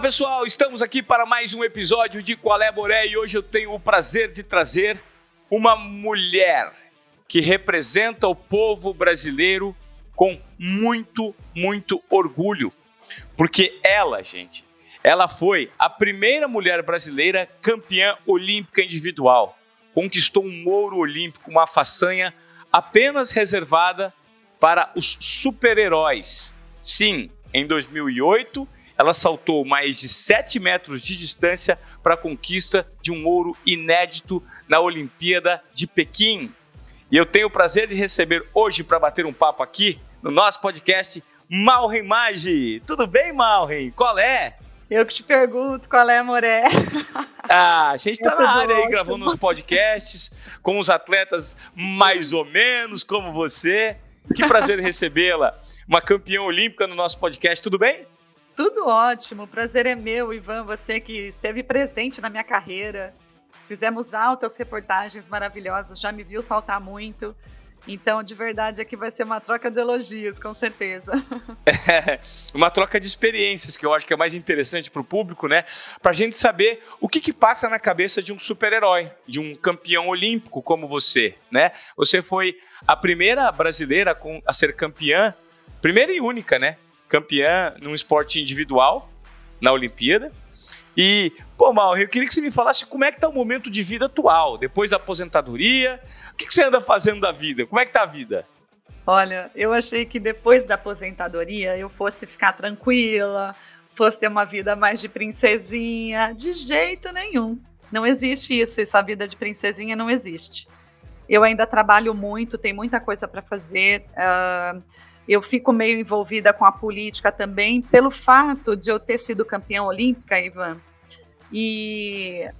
Fala pessoal, estamos aqui para mais um episódio de Qual é Boré e hoje eu tenho o prazer de trazer uma mulher que representa o povo brasileiro com muito, muito orgulho. Porque ela, gente, ela foi a primeira mulher brasileira campeã olímpica individual. Conquistou um ouro olímpico, uma façanha apenas reservada para os super-heróis. Sim, em 2008 ela saltou mais de 7 metros de distância para a conquista de um ouro inédito na Olimpíada de Pequim. E eu tenho o prazer de receber hoje para bater um papo aqui no nosso podcast Malren Magi. Tudo bem, Malren? Qual é? Eu que te pergunto qual é, Moré. Ah, a gente tá na área aí gravando uns podcasts com os atletas mais ou menos como você. Que prazer recebê-la, uma campeã olímpica no nosso podcast. Tudo bem? Tudo ótimo, o prazer é meu, Ivan, você que esteve presente na minha carreira. Fizemos altas reportagens maravilhosas, já me viu saltar muito. Então, de verdade, aqui vai ser uma troca de elogios, com certeza. É, uma troca de experiências, que eu acho que é mais interessante para o público, né? Para a gente saber o que, que passa na cabeça de um super-herói, de um campeão olímpico como você, né? Você foi a primeira brasileira a ser campeã, primeira e única, né? Campeã num esporte individual na Olimpíada. E, pô, Mal, eu queria que você me falasse como é que tá o momento de vida atual, depois da aposentadoria. O que, que você anda fazendo da vida? Como é que tá a vida? Olha, eu achei que depois da aposentadoria eu fosse ficar tranquila, fosse ter uma vida mais de princesinha. De jeito nenhum. Não existe isso, essa vida de princesinha não existe. Eu ainda trabalho muito, tem muita coisa para fazer. Uh, eu fico meio envolvida com a política também, pelo fato de eu ter sido campeã olímpica, Ivan, e,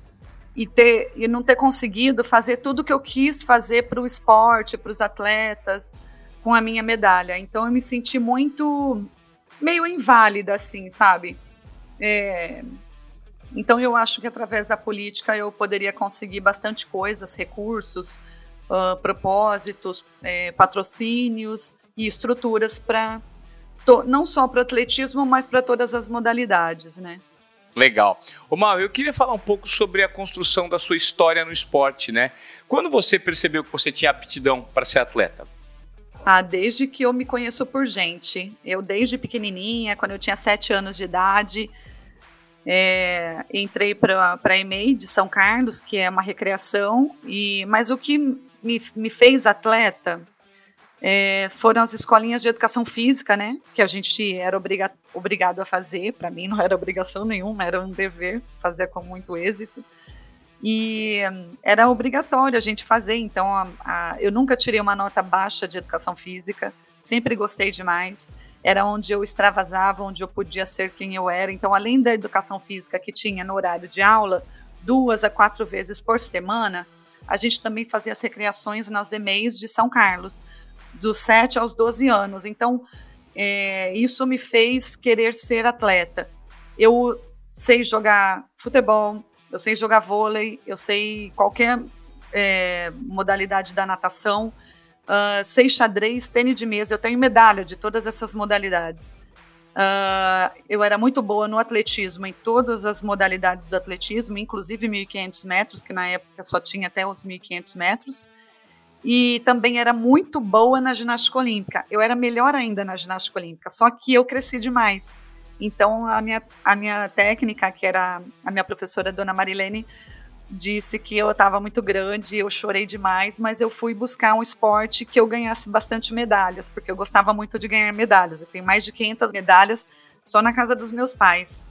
e, ter, e não ter conseguido fazer tudo que eu quis fazer para o esporte, para os atletas, com a minha medalha. Então eu me senti muito, meio inválida, assim, sabe? É, então eu acho que através da política eu poderia conseguir bastante coisas, recursos, uh, propósitos, é, patrocínios, e estruturas para não só para o atletismo, mas para todas as modalidades, né? Legal. Ô Mal, eu queria falar um pouco sobre a construção da sua história no esporte, né? Quando você percebeu que você tinha aptidão para ser atleta? Ah, desde que eu me conheço por gente. Eu, desde pequenininha, quando eu tinha sete anos de idade, é, entrei para a EMEI de São Carlos, que é uma recreação, e mas o que me, me fez atleta é, foram as escolinhas de educação física, né? Que a gente era obriga obrigado a fazer. Para mim, não era obrigação nenhuma, era um dever fazer com muito êxito. E era obrigatório a gente fazer. Então, a, a, eu nunca tirei uma nota baixa de educação física, sempre gostei demais. Era onde eu extravasava, onde eu podia ser quem eu era. Então, além da educação física que tinha no horário de aula, duas a quatro vezes por semana, a gente também fazia as recreações nas EMEIs de São Carlos dos 7 aos 12 anos. Então, é, isso me fez querer ser atleta. Eu sei jogar futebol, eu sei jogar vôlei, eu sei qualquer é, modalidade da natação, uh, sei xadrez, tênis de mesa, eu tenho medalha de todas essas modalidades. Uh, eu era muito boa no atletismo, em todas as modalidades do atletismo, inclusive 1.500 metros, que na época só tinha até os 1.500 metros e também era muito boa na ginástica olímpica. Eu era melhor ainda na ginástica olímpica, só que eu cresci demais. Então a minha, a minha técnica, que era a minha professora Dona Marilene, disse que eu estava muito grande, eu chorei demais, mas eu fui buscar um esporte que eu ganhasse bastante medalhas, porque eu gostava muito de ganhar medalhas. Eu tenho mais de 500 medalhas só na casa dos meus pais.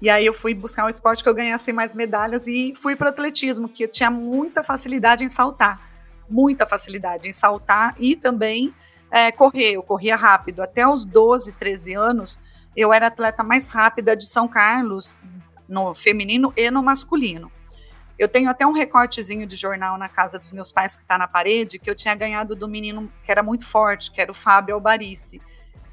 E aí eu fui buscar um esporte que eu ganhasse mais medalhas e fui para o atletismo, que eu tinha muita facilidade em saltar muita facilidade em saltar e também é, correr. Eu corria rápido. Até os 12, 13 anos, eu era atleta mais rápida de São Carlos, no feminino e no masculino. Eu tenho até um recortezinho de jornal na casa dos meus pais que está na parede, que eu tinha ganhado do menino que era muito forte, que era o Fábio Albarici.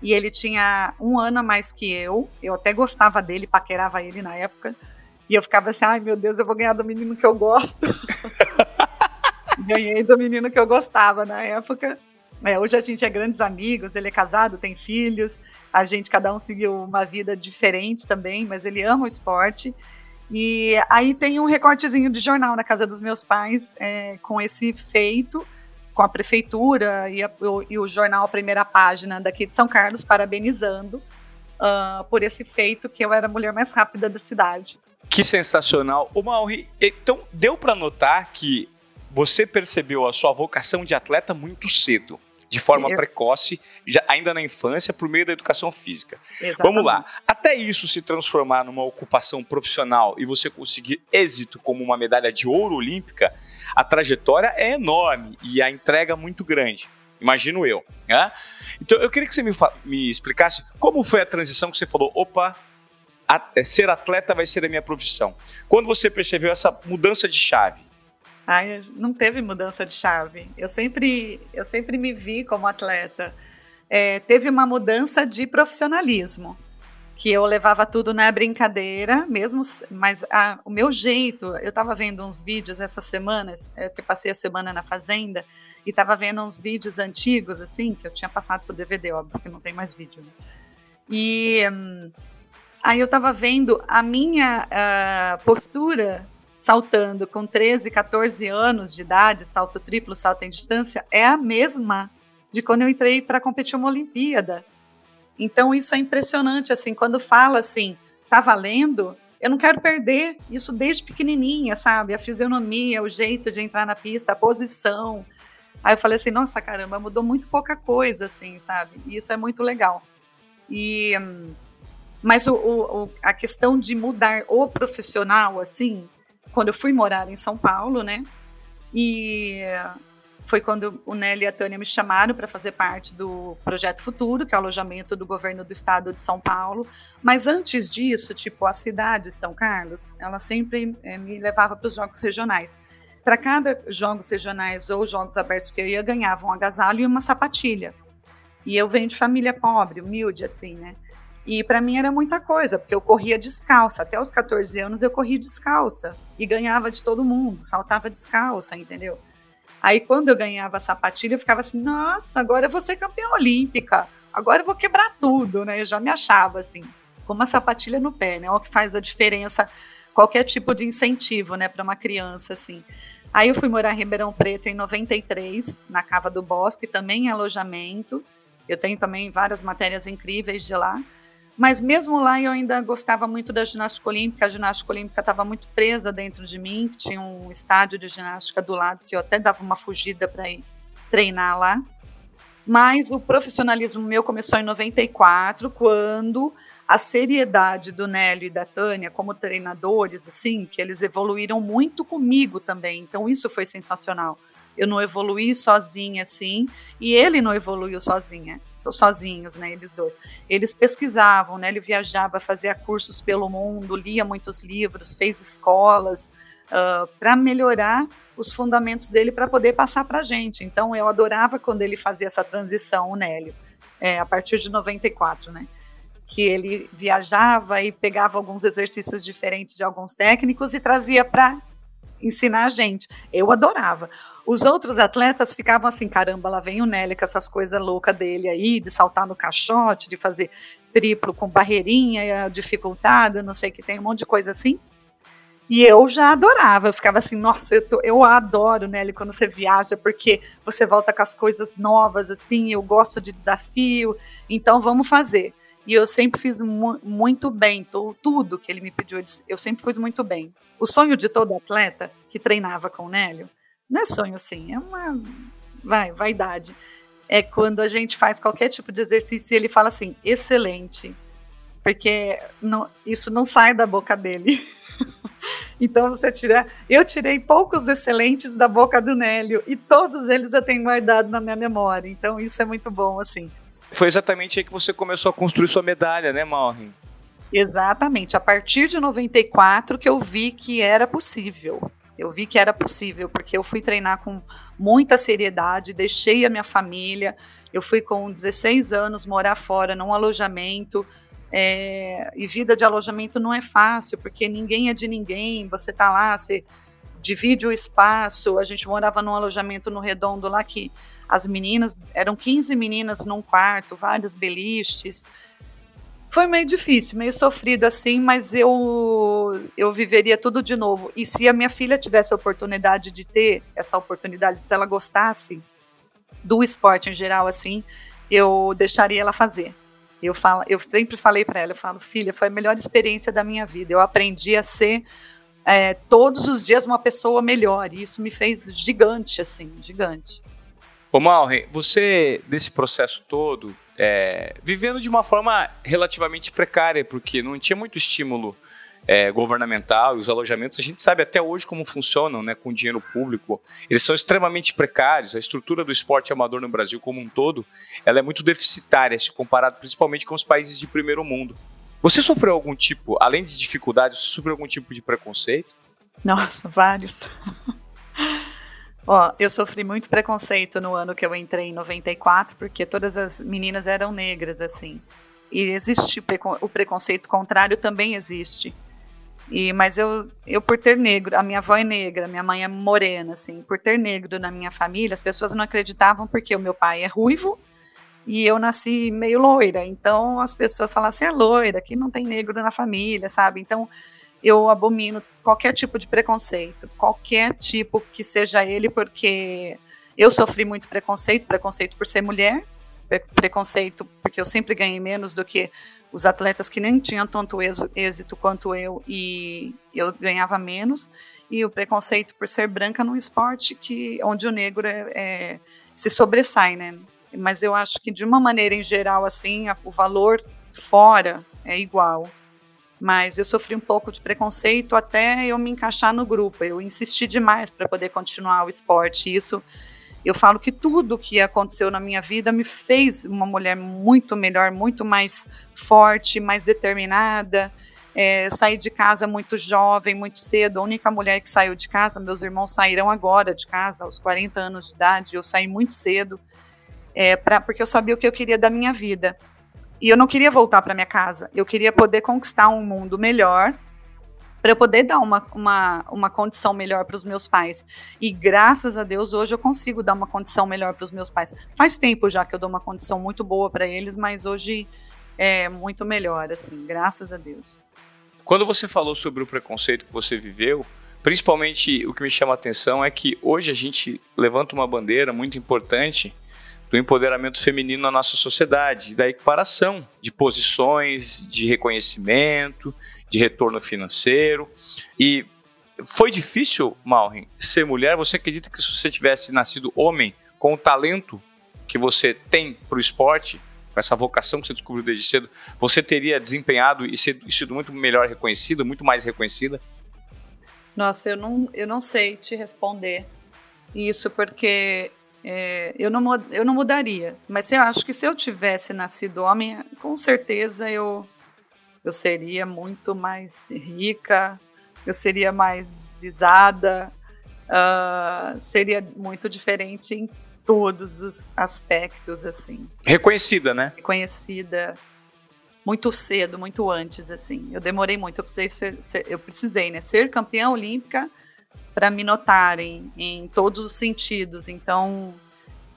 E ele tinha um ano a mais que eu. Eu até gostava dele, paquerava ele na época. E eu ficava assim, ai meu Deus, eu vou ganhar do menino que eu gosto. Ganhei do menino que eu gostava na época. É, hoje a gente é grandes amigos, ele é casado, tem filhos, a gente, cada um seguiu uma vida diferente também, mas ele ama o esporte. E aí tem um recortezinho de jornal na casa dos meus pais é, com esse feito, com a prefeitura e, a, o, e, o, jornal Primeira Página daqui de São Carlos parabenizando uh, por esse feito que eu era a mulher mais rápida da cidade. Que sensacional. O Mauri, então deu para notar que você percebeu a sua vocação de atleta muito cedo de forma eu... precoce, já, ainda na infância, por meio da educação física. Exatamente. Vamos lá. Até isso se transformar numa ocupação profissional e você conseguir êxito como uma medalha de ouro olímpica, a trajetória é enorme e a entrega muito grande. Imagino eu. Né? Então eu queria que você me, me explicasse como foi a transição que você falou: opa, a, ser atleta vai ser a minha profissão. Quando você percebeu essa mudança de chave? Ai, não teve mudança de chave. Eu sempre, eu sempre me vi como atleta. É, teve uma mudança de profissionalismo, que eu levava tudo na brincadeira, mesmo, mas a, o meu jeito, eu estava vendo uns vídeos essas semanas, é, que passei a semana na fazenda, e estava vendo uns vídeos antigos, assim, que eu tinha passado por DVD, óbvio que não tem mais vídeo. Né? E hum, aí eu estava vendo a minha uh, postura saltando com 13, 14 anos de idade, salto triplo, salto em distância, é a mesma de quando eu entrei para competir uma Olimpíada. Então isso é impressionante, assim, quando fala assim, tá valendo, eu não quero perder isso desde pequenininha, sabe? A fisionomia, o jeito de entrar na pista, a posição. Aí eu falei assim, nossa, caramba, mudou muito pouca coisa, assim, sabe? E isso é muito legal. E, mas o, o, a questão de mudar o profissional, assim, quando eu fui morar em São Paulo, né? E foi quando o Nelly e a Tânia me chamaram para fazer parte do Projeto Futuro, que é o alojamento do governo do estado de São Paulo. Mas antes disso, tipo, a cidade de São Carlos, ela sempre é, me levava para os jogos regionais. Para cada jogos regionais ou jogos abertos que eu ia, ganhava um agasalho e uma sapatilha. E eu venho de família pobre, humilde, assim, né? E para mim era muita coisa, porque eu corria descalça. Até os 14 anos eu corria descalça e ganhava de todo mundo, saltava descalça, entendeu? Aí quando eu ganhava a sapatilha, eu ficava assim: nossa, agora eu vou ser campeã olímpica, agora eu vou quebrar tudo, né? Eu já me achava assim, com uma sapatilha no pé, né? É o que faz a diferença, qualquer tipo de incentivo, né, para uma criança, assim. Aí eu fui morar em Ribeirão Preto em 93, na Cava do Bosque, também em alojamento. Eu tenho também várias matérias incríveis de lá. Mas mesmo lá eu ainda gostava muito da ginástica olímpica. A ginástica olímpica estava muito presa dentro de mim, tinha um estádio de ginástica do lado que eu até dava uma fugida para ir treinar lá. Mas o profissionalismo meu começou em 94, quando a seriedade do Nélio e da Tânia como treinadores, assim, que eles evoluíram muito comigo também. Então isso foi sensacional eu não evoluí sozinha assim, e ele não evoluiu sozinha, sozinhos, né, eles dois. Eles pesquisavam, né, ele viajava, fazia cursos pelo mundo, lia muitos livros, fez escolas uh, ah, para melhorar os fundamentos dele para poder passar para a gente. Então eu adorava quando ele fazia essa transição, o Nélio, é, a partir de 94, né? que ele viajava e pegava alguns exercícios diferentes de alguns técnicos e trazia para ensinar a gente. Eu adorava. Os outros atletas ficavam assim, caramba, lá vem o Nelly com essas coisas loucas dele aí, de saltar no caixote, de fazer triplo com barreirinha dificultada, não sei que tem um monte de coisa assim. E eu já adorava, eu ficava assim, nossa, eu, tô, eu adoro, Nelly, quando você viaja, porque você volta com as coisas novas, assim, eu gosto de desafio, então vamos fazer. E eu sempre fiz mu muito bem, tudo que ele me pediu, eu sempre fiz muito bem. O sonho de todo atleta que treinava com o Nélio não é sonho assim, é uma vai, vaidade. É quando a gente faz qualquer tipo de exercício e ele fala assim, excelente. Porque não, isso não sai da boca dele. então você tira. Eu tirei poucos excelentes da boca do Nélio e todos eles eu tenho guardado na minha memória. Então isso é muito bom, assim. Foi exatamente aí que você começou a construir sua medalha, né, Maureen? Exatamente. A partir de 94 que eu vi que era possível. Eu vi que era possível, porque eu fui treinar com muita seriedade, deixei a minha família. Eu fui com 16 anos morar fora num alojamento. É, e vida de alojamento não é fácil, porque ninguém é de ninguém. Você tá lá, você divide o espaço. A gente morava num alojamento no Redondo lá que as meninas, eram 15 meninas num quarto, vários beliches. Foi meio difícil, meio sofrido assim, mas eu eu viveria tudo de novo. E se a minha filha tivesse a oportunidade de ter essa oportunidade, se ela gostasse do esporte em geral assim, eu deixaria ela fazer. Eu falo, eu sempre falei para ela, eu falo, filha, foi a melhor experiência da minha vida. Eu aprendi a ser é, todos os dias uma pessoa melhor. E isso me fez gigante, assim, gigante. Ô Malren, você, desse processo todo, é, vivendo de uma forma relativamente precária, porque não tinha muito estímulo é, governamental e os alojamentos, a gente sabe até hoje como funcionam, né, com dinheiro público. Eles são extremamente precários. A estrutura do esporte amador no Brasil como um todo, ela é muito deficitária, se comparado principalmente com os países de primeiro mundo. Você sofreu algum tipo, além de dificuldades, você sofreu algum tipo de preconceito? Nossa, vários. Ó, eu sofri muito preconceito no ano que eu entrei em 94, porque todas as meninas eram negras, assim. E existe o preconceito contrário também existe. E, mas eu, eu, por ter negro, a minha avó é negra, minha mãe é morena, assim, por ter negro na minha família, as pessoas não acreditavam porque o meu pai é ruivo e eu nasci meio loira. Então as pessoas falam assim, é loira, que não tem negro na família, sabe? Então eu abomino qualquer tipo de preconceito, qualquer tipo que seja ele, porque eu sofri muito preconceito, preconceito por ser mulher, preconceito porque eu sempre ganhei menos do que os atletas que nem tinham tanto êxito quanto eu e eu ganhava menos e o preconceito por ser branca num esporte que onde o negro é, é, se sobressai, né? Mas eu acho que de uma maneira em geral assim a, o valor fora é igual. Mas eu sofri um pouco de preconceito até eu me encaixar no grupo. Eu insisti demais para poder continuar o esporte. Isso eu falo que tudo que aconteceu na minha vida me fez uma mulher muito melhor, muito mais forte, mais determinada. É, eu saí de casa muito jovem, muito cedo. A única mulher que saiu de casa, meus irmãos saíram agora de casa, aos 40 anos de idade. Eu saí muito cedo, é, pra, porque eu sabia o que eu queria da minha vida. E eu não queria voltar para minha casa. Eu queria poder conquistar um mundo melhor para eu poder dar uma, uma, uma condição melhor para os meus pais. E graças a Deus, hoje eu consigo dar uma condição melhor para os meus pais. Faz tempo já que eu dou uma condição muito boa para eles, mas hoje é muito melhor, assim, graças a Deus. Quando você falou sobre o preconceito que você viveu, principalmente o que me chama a atenção é que hoje a gente levanta uma bandeira muito importante do empoderamento feminino na nossa sociedade, da equiparação de posições, de reconhecimento, de retorno financeiro. E foi difícil, Malrin, ser mulher? Você acredita que se você tivesse nascido homem, com o talento que você tem para o esporte, com essa vocação que você descobriu desde cedo, você teria desempenhado e sido, muito melhor reconhecida, muito mais reconhecida? Nossa, eu não, eu não sei te responder isso, porque é, eu, não, eu não mudaria. Mas eu acho que se eu tivesse nascido homem, com certeza eu, eu seria muito mais rica, eu seria mais visada, uh, seria muito diferente em todos os aspectos, assim. Reconhecida, né? Reconhecida muito cedo, muito antes, assim. Eu demorei muito, eu precisei, ser, ser, eu precisei né, ser campeã olímpica para me notarem em todos os sentidos. Então,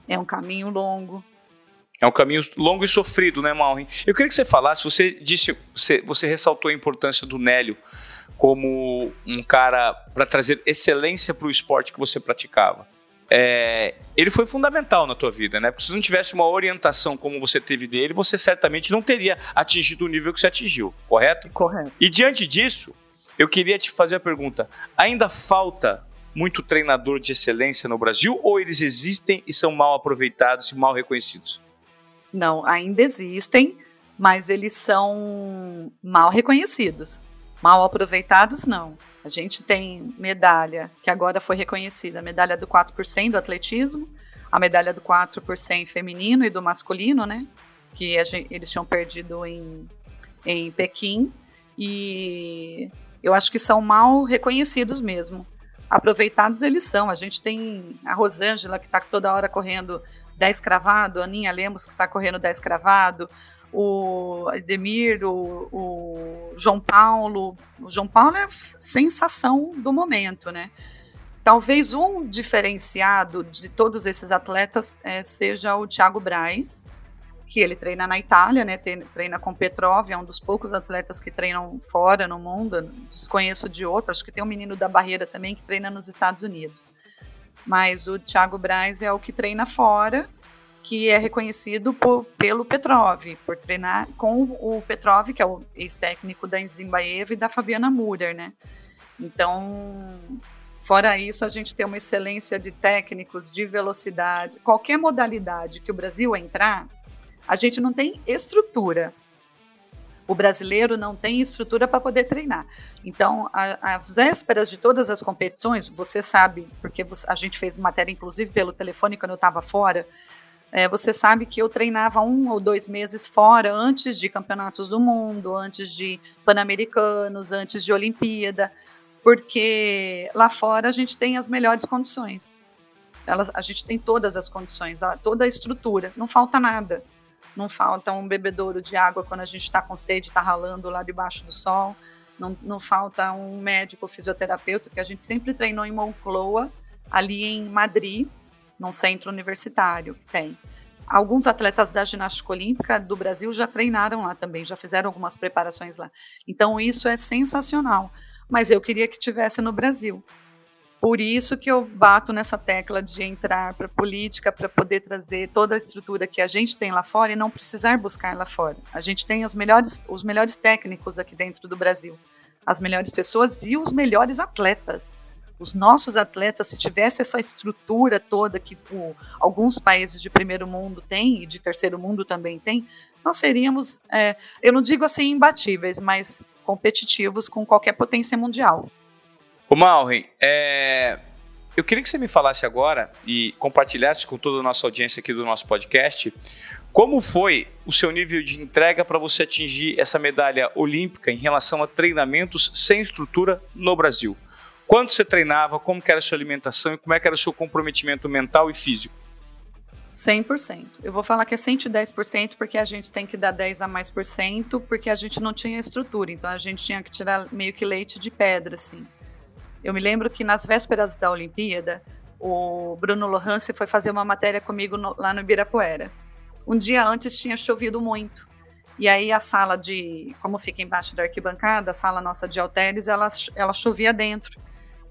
é um caminho longo. É um caminho longo e sofrido, né, Malrin? Eu queria que você falasse, você disse, você, você ressaltou a importância do Nélio como um cara para trazer excelência para o esporte que você praticava. É, ele foi fundamental na tua vida, né? Porque se não tivesse uma orientação como você teve dele, você certamente não teria atingido o nível que você atingiu, correto? Correto. E diante disso, eu queria te fazer a pergunta: ainda falta muito treinador de excelência no Brasil ou eles existem e são mal aproveitados e mal reconhecidos? Não, ainda existem, mas eles são mal reconhecidos. Mal aproveitados, não. A gente tem medalha que agora foi reconhecida, a medalha do 4 do atletismo, a medalha do 4 feminino e do masculino, né? Que gente, eles tinham perdido em, em Pequim. E eu acho que são mal reconhecidos mesmo. Aproveitados eles são. A gente tem a Rosângela, que está toda hora correndo 10 cravado, a Aninha Lemos, que está correndo 10 cravado, o Ademir, o, o, João Paulo. O João Paulo é a sensação do momento, né? talvez um diferenciado de todos esses atletas é, seja o Thiago Braz, que ele treina na Itália, né? Treina com Petrov, é um dos poucos atletas que treinam fora no mundo. Desconheço de outro, acho que tem um menino da barreira também que treina nos Estados Unidos. Mas o Thiago Braz é o que treina fora, que é reconhecido por, pelo Petrov, por treinar com o Petrov, que é o ex-técnico da Zimbaeva e da Fabiana Murer, né? Então, fora isso, a gente tem uma excelência de técnicos, de velocidade. Qualquer modalidade que o Brasil entrar, a gente não tem estrutura. O brasileiro não tem estrutura para poder treinar. Então, às vésperas de todas as competições, você sabe, porque a gente fez matéria, inclusive pelo telefone, quando eu estava fora, é, você sabe que eu treinava um ou dois meses fora, antes de campeonatos do mundo, antes de pan-americanos, antes de Olimpíada, porque lá fora a gente tem as melhores condições. Elas, a gente tem todas as condições, toda a estrutura, não falta nada não falta um bebedouro de água quando a gente está com sede, está ralando lá debaixo do sol, não, não falta um médico fisioterapeuta, que a gente sempre treinou em Moncloa, ali em Madrid, num centro universitário que tem. Alguns atletas da ginástica olímpica do Brasil já treinaram lá também, já fizeram algumas preparações lá. Então isso é sensacional. Mas eu queria que tivesse no Brasil. Por isso que eu bato nessa tecla de entrar para a política para poder trazer toda a estrutura que a gente tem lá fora e não precisar buscar lá fora. A gente tem os melhores, os melhores técnicos aqui dentro do Brasil, as melhores pessoas e os melhores atletas. Os nossos atletas, se tivesse essa estrutura toda que pô, alguns países de primeiro mundo têm e de terceiro mundo também têm, nós seríamos, é, eu não digo assim imbatíveis, mas competitivos com qualquer potência mundial. Ô Malren, é... eu queria que você me falasse agora e compartilhasse com toda a nossa audiência aqui do nosso podcast como foi o seu nível de entrega para você atingir essa medalha olímpica em relação a treinamentos sem estrutura no Brasil? Quanto você treinava, como era a sua alimentação e como é era o seu comprometimento mental e físico? 100%. Eu vou falar que é 110% porque a gente tem que dar 10 a mais por cento porque a gente não tinha estrutura, então a gente tinha que tirar meio que leite de pedra, assim. Eu me lembro que nas vésperas da Olimpíada, o Bruno Lohance foi fazer uma matéria comigo no, lá no Ibirapuera. Um dia antes tinha chovido muito. E aí a sala de, como fica embaixo da arquibancada, a sala nossa de halteres, ela, ela chovia dentro.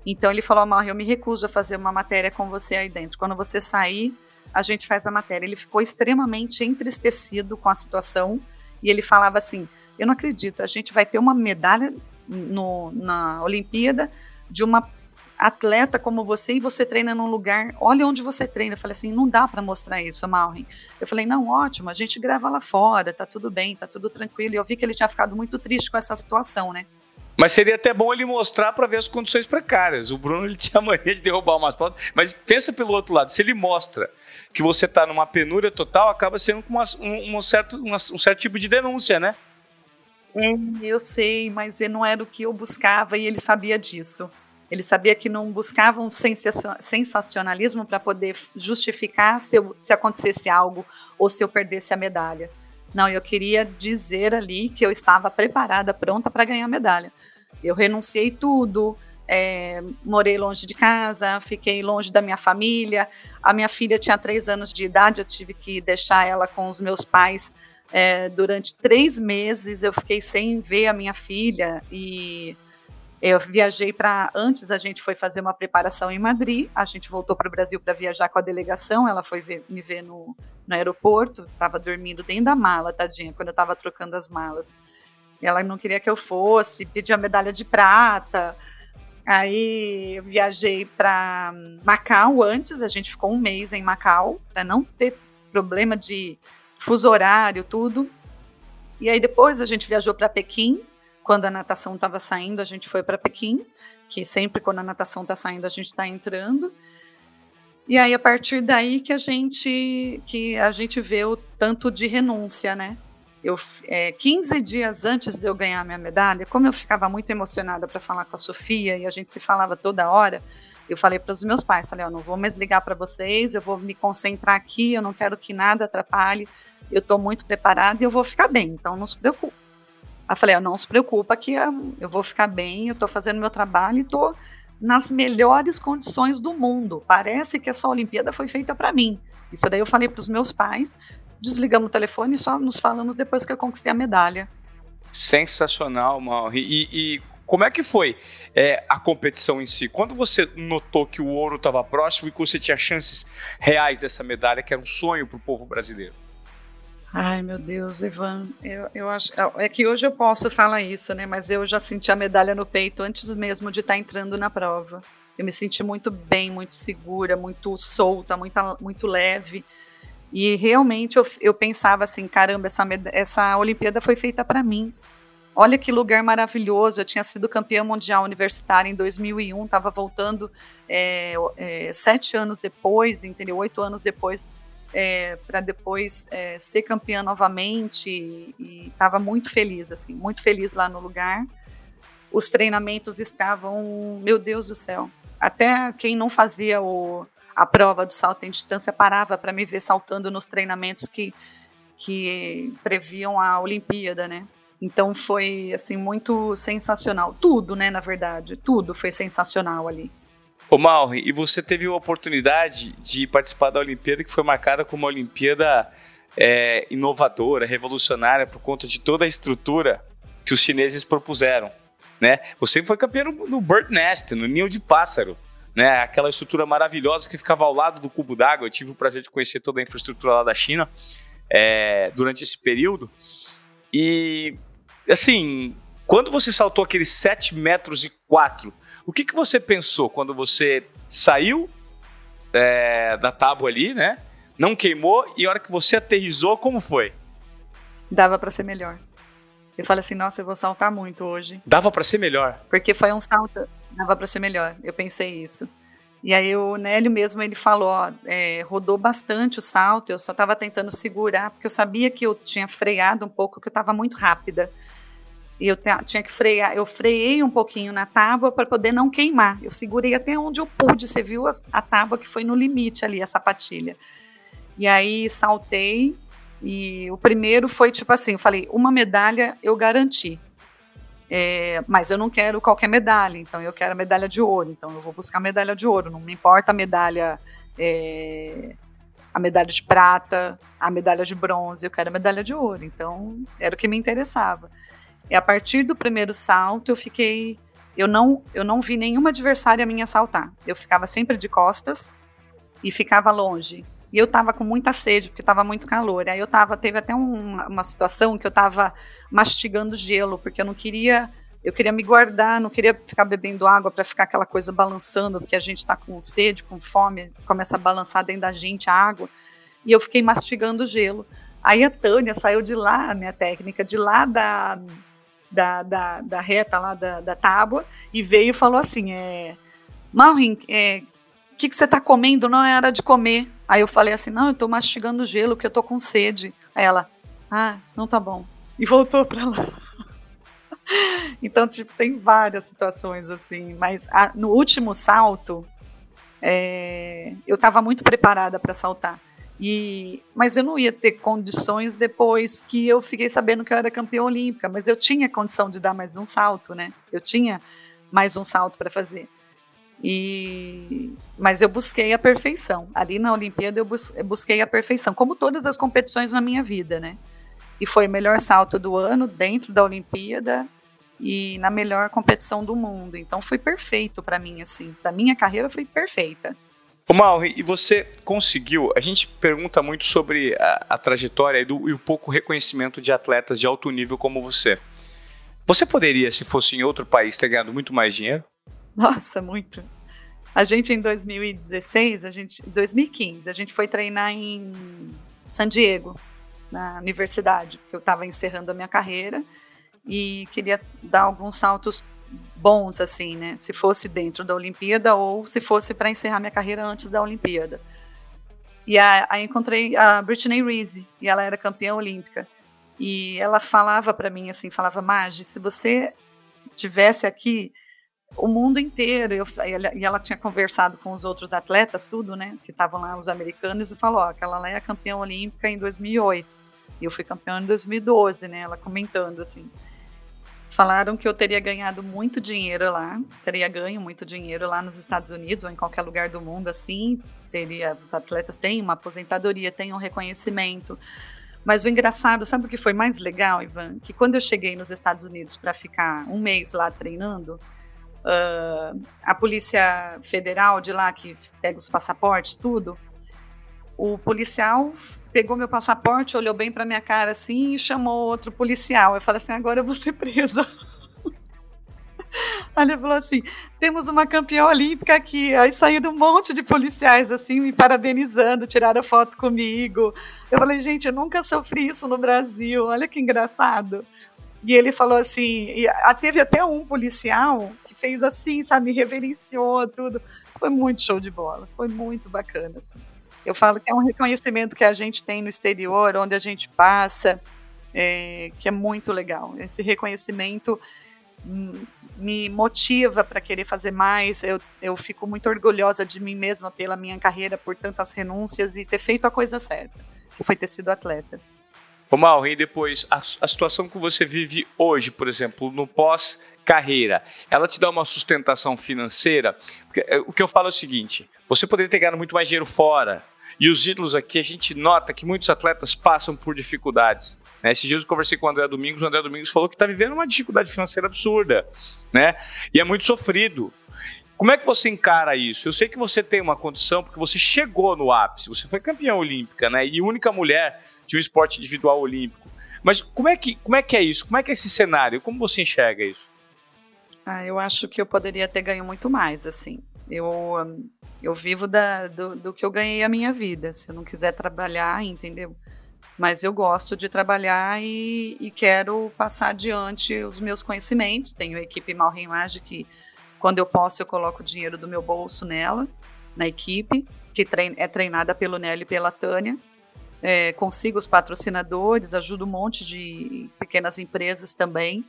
Então ele falou, Amor, eu me recuso a fazer uma matéria com você aí dentro. Quando você sair, a gente faz a matéria. Ele ficou extremamente entristecido com a situação e ele falava assim: Eu não acredito, a gente vai ter uma medalha no, na Olimpíada, de uma atleta como você e você treina num lugar, olha onde você treina. Eu falei assim, não dá para mostrar isso, Malrin. Eu falei, não, ótimo, a gente grava lá fora, tá tudo bem, tá tudo tranquilo. E eu vi que ele tinha ficado muito triste com essa situação, né? Mas seria até bom ele mostrar para ver as condições precárias. O Bruno ele tinha mania de derrubar umas fotos, mas pensa pelo outro lado, se ele mostra que você está numa penúria total, acaba sendo uma, um, um, certo, uma, um certo tipo de denúncia, né? eu sei, mas não era o que eu buscava e ele sabia disso. Ele sabia que não buscava um sensacionalismo para poder justificar se, eu, se acontecesse algo ou se eu perdesse a medalha. Não, eu queria dizer ali que eu estava preparada, pronta para ganhar a medalha. Eu renunciei tudo, é, morei longe de casa, fiquei longe da minha família. A minha filha tinha três anos de idade, eu tive que deixar ela com os meus pais é, durante três meses. Eu fiquei sem ver a minha filha e eu viajei para. Antes a gente foi fazer uma preparação em Madrid, a gente voltou para o Brasil para viajar com a delegação. Ela foi ver, me ver no, no aeroporto, estava dormindo dentro da mala, tadinha, quando eu estava trocando as malas. Ela não queria que eu fosse, pediu a medalha de prata. Aí eu viajei para Macau antes, a gente ficou um mês em Macau, para não ter problema de fuso horário, tudo. E aí depois a gente viajou para Pequim, quando a natação estava saindo, a gente foi para Pequim, que sempre quando a natação está saindo, a gente está entrando. E aí a partir daí que a gente que a gente vê o tanto de renúncia, né? Eu, é, 15 dias antes de eu ganhar minha medalha, como eu ficava muito emocionada para falar com a Sofia e a gente se falava toda hora, eu falei para os meus pais, falei, eu não vou mais ligar para vocês, eu vou me concentrar aqui, eu não quero que nada atrapalhe, eu estou muito preparada e eu vou ficar bem, então não se preocupe. Aí falei, não se preocupa que eu vou ficar bem, eu estou fazendo meu trabalho e estou nas melhores condições do mundo. Parece que essa Olimpíada foi feita para mim. Isso daí eu falei para os meus pais, desligamos o telefone e só nos falamos depois que eu conquistei a medalha. Sensacional, Mauro. E, e como é que foi é, a competição em si? Quando você notou que o ouro estava próximo e que você tinha chances reais dessa medalha, que era um sonho para o povo brasileiro? Ai, meu Deus, Ivan, eu, eu acho. É que hoje eu posso falar isso, né? Mas eu já senti a medalha no peito antes mesmo de estar tá entrando na prova. Eu me senti muito bem, muito segura, muito solta, muito, muito leve. E realmente eu, eu pensava assim: caramba, essa, essa Olimpíada foi feita para mim. Olha que lugar maravilhoso. Eu tinha sido campeã mundial universitária em 2001, estava voltando é, é, sete anos depois, entendeu? Oito anos depois é, para depois é, ser campeã novamente e estava muito feliz, assim, muito feliz lá no lugar. Os treinamentos estavam, meu Deus do céu, até quem não fazia o, a prova do salto em distância parava para me ver saltando nos treinamentos que, que previam a Olimpíada, né? Então foi assim muito sensacional, tudo, né, na verdade, tudo foi sensacional ali. Ô Malri, e você teve a oportunidade de participar da Olimpíada que foi marcada como uma Olimpíada é, inovadora, revolucionária, por conta de toda a estrutura que os chineses propuseram. Né? Você foi campeão no Bird Nest, no ninho de pássaro. Né? Aquela estrutura maravilhosa que ficava ao lado do cubo d'água. Eu tive o prazer de conhecer toda a infraestrutura lá da China é, durante esse período. E, assim, quando você saltou aqueles 7 metros e 4 o que, que você pensou quando você saiu é, da tábua ali, né? Não queimou e a hora que você aterrizou, como foi? Dava para ser melhor. Eu falei assim, nossa, eu vou saltar muito hoje. Dava para ser melhor? Porque foi um salto, dava para ser melhor. Eu pensei isso. E aí o Nélio mesmo, ele falou, ó, é, rodou bastante o salto, eu só estava tentando segurar, porque eu sabia que eu tinha freado um pouco, que eu estava muito rápida e eu tinha que frear, eu freiei um pouquinho na tábua para poder não queimar. Eu segurei até onde eu pude, você viu a, a tábua que foi no limite ali, a sapatilha. E aí saltei, e o primeiro foi tipo assim: eu falei, uma medalha eu garanti. É, mas eu não quero qualquer medalha, então eu quero a medalha de ouro, então eu vou buscar a medalha de ouro, não me importa a medalha, é, a medalha de prata, a medalha de bronze, eu quero a medalha de ouro, então era o que me interessava. E a partir do primeiro salto, eu fiquei. Eu não, eu não vi nenhuma adversária minha saltar. Eu ficava sempre de costas e ficava longe. E eu tava com muita sede, porque tava muito calor. Aí eu tava, teve até um, uma situação que eu tava mastigando gelo, porque eu não queria, eu queria me guardar, não queria ficar bebendo água para ficar aquela coisa balançando, porque a gente tá com sede, com fome, começa a balançar dentro da gente a água. E eu fiquei mastigando gelo. Aí a Tânia saiu de lá, minha técnica, de lá da, da, da, da reta lá da, da tábua e veio e falou assim: é, Malrin, é, o que, que você está comendo? Não é hora de comer. Aí eu falei assim: não, eu estou mastigando gelo porque eu estou com sede. Aí ela, ah, não tá bom. E voltou para lá. então, tipo, tem várias situações assim. Mas a, no último salto, é, eu estava muito preparada para saltar. E, mas eu não ia ter condições depois que eu fiquei sabendo que eu era campeã olímpica, mas eu tinha condição de dar mais um salto, né? Eu tinha mais um salto para fazer. E, mas eu busquei a perfeição. Ali na Olimpíada eu, bus, eu busquei a perfeição, como todas as competições na minha vida, né? E foi o melhor salto do ano dentro da Olimpíada e na melhor competição do mundo. Então foi perfeito para mim assim. Para minha carreira foi perfeita. Ô Mauri, e você conseguiu? A gente pergunta muito sobre a, a trajetória e, do, e o pouco reconhecimento de atletas de alto nível como você. Você poderia, se fosse em outro país, ter ganhado muito mais dinheiro? Nossa, muito. A gente em 2016, a gente, 2015, a gente foi treinar em San Diego, na universidade, porque eu estava encerrando a minha carreira e queria dar alguns saltos bons, assim, né? Se fosse dentro da Olimpíada ou se fosse para encerrar minha carreira antes da Olimpíada. E aí encontrei a Britney Reese, e ela era campeã olímpica. E ela falava para mim assim, falava, Magi, se você tivesse aqui o mundo inteiro, eu, e ela tinha conversado com os outros atletas, tudo, né, que estavam lá, os americanos, e falou, ó, aquela lá é campeã olímpica em 2008, e eu fui campeã em 2012, né, ela comentando assim Falaram que eu teria ganhado muito dinheiro lá, teria ganho muito dinheiro lá nos Estados Unidos ou em qualquer lugar do mundo assim. Teria, os atletas têm uma aposentadoria, têm um reconhecimento. Mas o engraçado, sabe o que foi mais legal, Ivan? Que quando eu cheguei nos Estados Unidos para ficar um mês lá treinando, uh, a Polícia Federal de lá, que pega os passaportes, tudo, o policial pegou meu passaporte, olhou bem para minha cara assim e chamou outro policial. Eu falei assim: agora eu vou ser presa. Aí ele falou assim: temos uma campeã olímpica aqui. Aí saíram um monte de policiais assim, me parabenizando, tiraram foto comigo. Eu falei: gente, eu nunca sofri isso no Brasil, olha que engraçado. E ele falou assim: teve até um policial que fez assim, sabe, reverenciou tudo. Foi muito show de bola, foi muito bacana. Assim. Eu falo que é um reconhecimento que a gente tem no exterior, onde a gente passa, é, que é muito legal. Esse reconhecimento me motiva para querer fazer mais. Eu, eu fico muito orgulhosa de mim mesma pela minha carreira, por tantas renúncias e ter feito a coisa certa, que foi ter sido atleta. Ô Mal, e depois, a, a situação que você vive hoje, por exemplo, no pós-carreira, ela te dá uma sustentação financeira? Porque, é, o que eu falo é o seguinte: você poderia ter ganhado muito mais dinheiro fora, e os ídolos aqui, a gente nota que muitos atletas passam por dificuldades. Né? Esses dias eu conversei com o André Domingos, o André Domingos falou que está vivendo uma dificuldade financeira absurda, né? E é muito sofrido. Como é que você encara isso? Eu sei que você tem uma condição, porque você chegou no ápice, você foi campeã olímpica, né? E única mulher de um esporte individual olímpico. Mas como é que, como é, que é isso? Como é que é esse cenário? Como você enxerga isso? Ah, eu acho que eu poderia ter ganho muito mais, assim. Eu, eu vivo da, do, do que eu ganhei a minha vida. Se eu não quiser trabalhar, entendeu? Mas eu gosto de trabalhar e, e quero passar adiante os meus conhecimentos. Tenho a equipe Malrimage que, quando eu posso, eu coloco o dinheiro do meu bolso nela, na equipe, que trein, é treinada pelo Nelly e pela Tânia. É, consigo os patrocinadores, ajudo um monte de pequenas empresas também.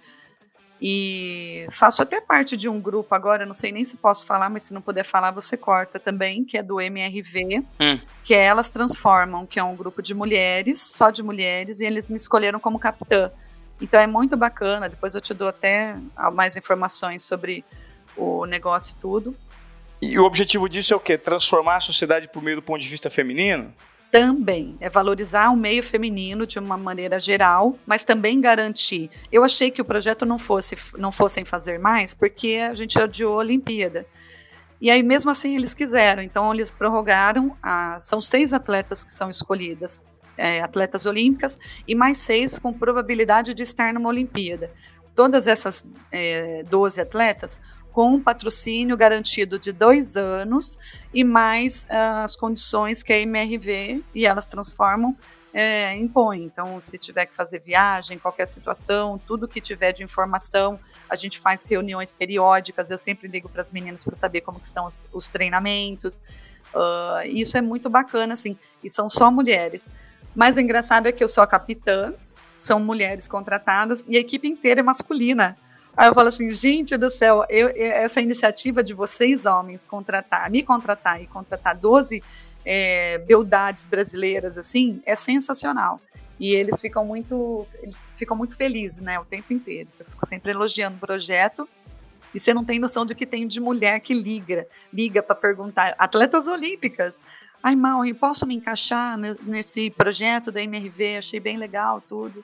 E faço até parte de um grupo agora, não sei nem se posso falar, mas se não puder falar, você corta também, que é do MRV, hum. que é Elas Transformam, que é um grupo de mulheres, só de mulheres, e eles me escolheram como capitã. Então é muito bacana, depois eu te dou até mais informações sobre o negócio e tudo. E o objetivo disso é o quê? Transformar a sociedade por meio do ponto de vista feminino? Também é valorizar o meio feminino de uma maneira geral, mas também garantir. Eu achei que o projeto não fosse não fossem fazer mais porque a gente adiou a Olimpíada. E aí mesmo assim eles quiseram, então eles prorrogaram. A, são seis atletas que são escolhidas, é, atletas olímpicas, e mais seis com probabilidade de estar numa Olimpíada. Todas essas é, 12 atletas com um patrocínio garantido de dois anos e mais uh, as condições que a MRV e elas transformam é, impõe. Então, se tiver que fazer viagem, qualquer situação, tudo que tiver de informação, a gente faz reuniões periódicas. Eu sempre ligo para as meninas para saber como estão os, os treinamentos. Uh, isso é muito bacana, assim. E são só mulheres. Mas o engraçado é que eu sou a capitã, são mulheres contratadas e a equipe inteira é masculina. Aí eu falo assim, gente do céu, eu, essa iniciativa de vocês, homens, contratar, me contratar e contratar 12 é, beldades brasileiras, assim, é sensacional. E eles ficam muito, eles ficam muito felizes, né, o tempo inteiro. Eu fico sempre elogiando o projeto. E você não tem noção do que tem de mulher que liga, liga para perguntar, atletas olímpicas. Ai, Maui, posso me encaixar nesse projeto da MRV? Achei bem legal tudo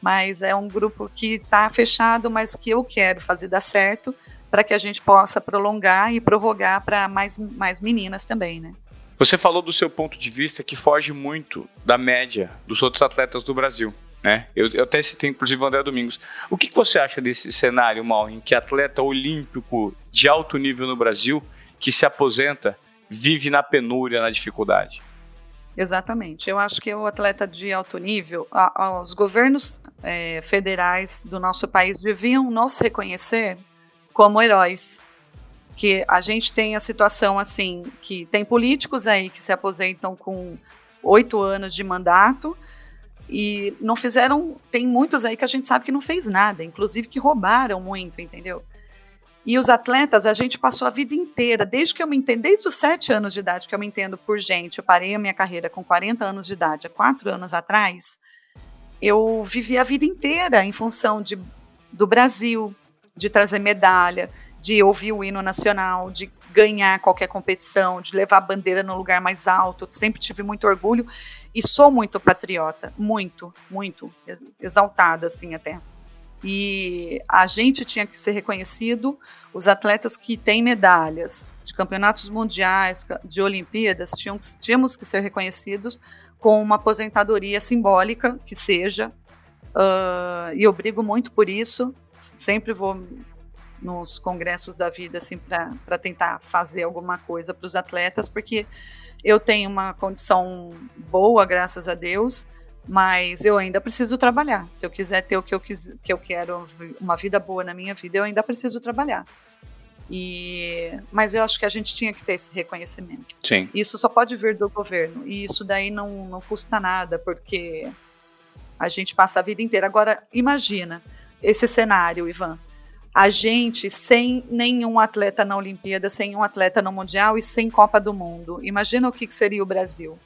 mas é um grupo que está fechado, mas que eu quero fazer dar certo para que a gente possa prolongar e prorrogar para mais, mais meninas também, né? Você falou do seu ponto de vista que foge muito da média dos outros atletas do Brasil. Né? Eu, eu até citei, inclusive, o André Domingos. O que, que você acha desse cenário, Mal, em que atleta olímpico de alto nível no Brasil, que se aposenta, vive na penúria, na dificuldade? Exatamente. Eu acho que o atleta de alto nível, a, a, os governos é, federais do nosso país deviam nos reconhecer como heróis. Que a gente tem a situação assim, que tem políticos aí que se aposentam com oito anos de mandato e não fizeram. Tem muitos aí que a gente sabe que não fez nada, inclusive que roubaram muito, entendeu? E os atletas, a gente passou a vida inteira, desde que eu me entendo, desde os sete anos de idade que eu me entendo por gente, eu parei a minha carreira com 40 anos de idade, há quatro anos atrás, eu vivi a vida inteira em função de do Brasil, de trazer medalha, de ouvir o hino nacional, de ganhar qualquer competição, de levar a bandeira no lugar mais alto. Sempre tive muito orgulho e sou muito patriota, muito, muito exaltada assim até. E a gente tinha que ser reconhecido, os atletas que têm medalhas de campeonatos mundiais, de Olimpíadas, tinham, tínhamos que ser reconhecidos com uma aposentadoria simbólica que seja. Uh, e eu brigo muito por isso. Sempre vou nos congressos da vida assim para tentar fazer alguma coisa para os atletas, porque eu tenho uma condição boa, graças a Deus, mas eu ainda preciso trabalhar. Se eu quiser ter o que eu, quis, que eu quero, uma vida boa na minha vida, eu ainda preciso trabalhar. E, mas eu acho que a gente tinha que ter esse reconhecimento. Sim. Isso só pode vir do governo. E isso daí não, não custa nada, porque a gente passa a vida inteira. Agora, imagina esse cenário, Ivan a gente sem nenhum atleta na Olimpíada, sem um atleta no Mundial e sem Copa do Mundo. Imagina o que seria o Brasil.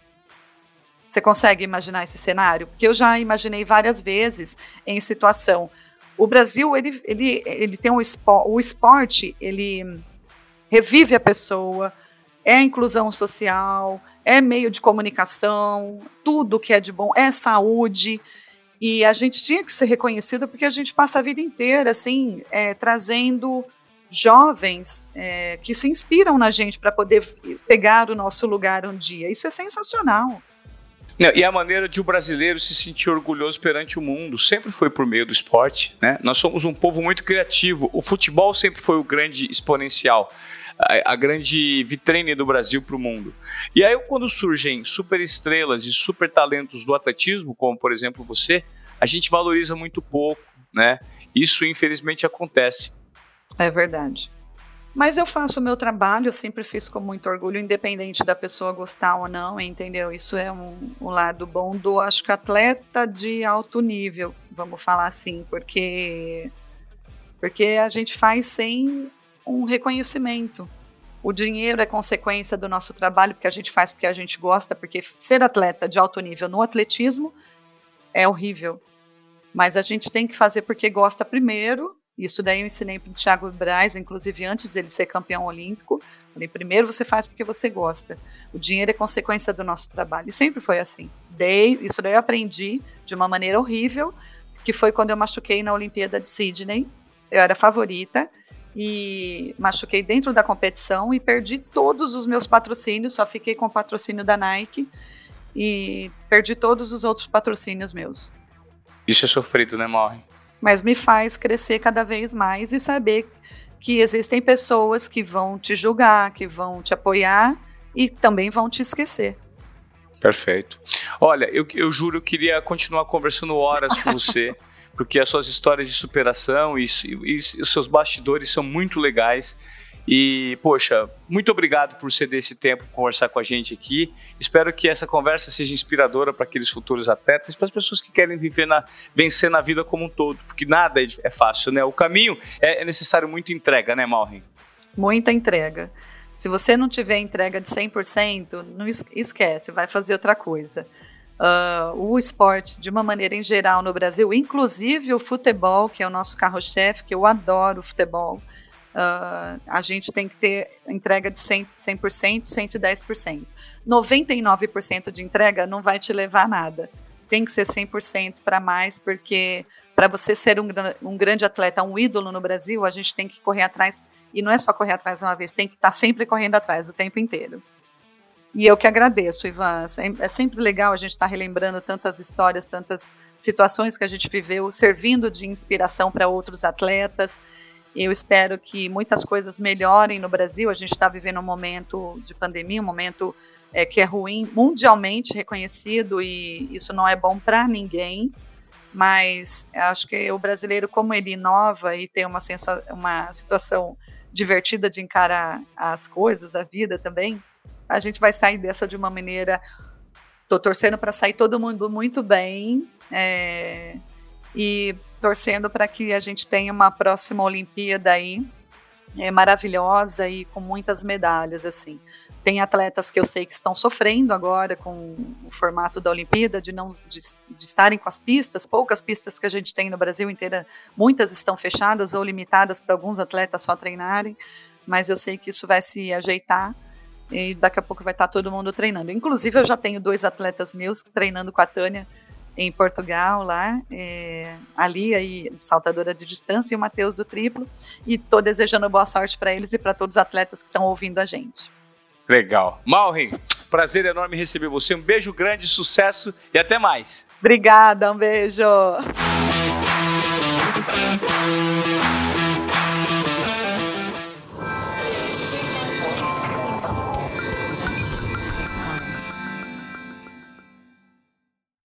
Você consegue imaginar esse cenário? Porque eu já imaginei várias vezes em situação. O Brasil ele, ele, ele tem um esporte, o esporte ele revive a pessoa, é inclusão social, é meio de comunicação, tudo que é de bom, é saúde. E a gente tinha que ser reconhecido porque a gente passa a vida inteira, assim, é, trazendo jovens é, que se inspiram na gente para poder pegar o nosso lugar um dia. Isso é sensacional. E a maneira de o brasileiro se sentir orgulhoso perante o mundo sempre foi por meio do esporte. Né? Nós somos um povo muito criativo. O futebol sempre foi o grande exponencial, a, grande vitrine do Brasil para o mundo. E aí, quando surgem super estrelas e super talentos do atletismo, como por exemplo você, a gente valoriza muito pouco. Né? Isso, infelizmente, acontece. É verdade. Mas eu faço o meu trabalho, eu sempre fiz com muito orgulho, independente da pessoa gostar ou não, entendeu? Isso é um, um lado bom do, acho que, atleta de alto nível, vamos falar assim, porque, porque a gente faz sem um reconhecimento. O dinheiro é consequência do nosso trabalho, porque a gente faz porque a gente gosta, porque ser atleta de alto nível no atletismo é horrível. Mas a gente tem que fazer porque gosta primeiro isso daí eu ensinei para o Thiago Braz, inclusive antes dele ser campeão olímpico. Falei, primeiro você faz porque você gosta. O dinheiro é consequência do nosso trabalho. E sempre foi assim. Dei, isso daí eu aprendi de uma maneira horrível, que foi quando eu machuquei na Olimpíada de Sydney. Eu era favorita e machuquei dentro da competição e perdi todos os meus patrocínios, só fiquei com o patrocínio da Nike e perdi todos os outros patrocínios meus. Isso é sofrido, né, Morre? Mas me faz crescer cada vez mais e saber que existem pessoas que vão te julgar, que vão te apoiar e também vão te esquecer. Perfeito. Olha, eu, eu juro que eu queria continuar conversando horas com você, porque as suas histórias de superação e, e, e os seus bastidores são muito legais. E, poxa, muito obrigado por ceder esse tempo conversar com a gente aqui. Espero que essa conversa seja inspiradora para aqueles futuros atletas, para as pessoas que querem viver na, vencer na vida como um todo, porque nada é, é fácil, né? O caminho é, é necessário muita entrega, né, Malrin? Muita entrega. Se você não tiver entrega de 100%, não esquece, vai fazer outra coisa. Uh, o esporte, de uma maneira em geral no Brasil, inclusive o futebol, que é o nosso carro-chefe, que eu adoro futebol, Uh, a gente tem que ter entrega de 100%, 100% 110%. 99% de entrega não vai te levar a nada. Tem que ser 100% para mais, porque para você ser um, um, grande atleta, um ídolo no Brasil, a gente tem que correr atrás. E não é só correr atrás uma vez, tem que estar tá sempre correndo atrás o tempo inteiro. E eu que agradeço, Ivan. É sempre legal a gente estar tá relembrando tantas histórias, tantas situações que a gente viveu, servindo de inspiração para outros atletas. Eu espero que muitas coisas melhorem no Brasil. A gente está vivendo um momento de pandemia, um momento é, que é ruim, mundialmente reconhecido, e isso não é bom para ninguém. Mas acho que o brasileiro, como ele inova e tem uma, sensa uma situação divertida de encarar as coisas, a vida também, a gente vai sair dessa de uma maneira. Estou torcendo para sair todo mundo muito bem. É, e torcendo para que a gente tenha uma próxima Olimpíada aí é, maravilhosa e com muitas medalhas, assim. Tem atletas que eu sei que estão sofrendo agora com o formato da Olimpíada, de não de, de, estarem com as pistas, poucas pistas que a gente tem no Brasil inteira, muitas estão fechadas ou limitadas para alguns atletas só treinarem, mas eu sei que isso vai se ajeitar e daqui a pouco vai estar todo mundo treinando. Inclusive, eu já tenho dois atletas meus treinando com a Tânia em Portugal, lá, é, ali aí, saltadora de distância, e o Matheus do triplo, e estou desejando boa sorte para eles e para todos os atletas que estão ouvindo a gente. Legal. Malrin, prazer enorme receber você. Um beijo grande, sucesso e até mais. Obrigada, um beijo.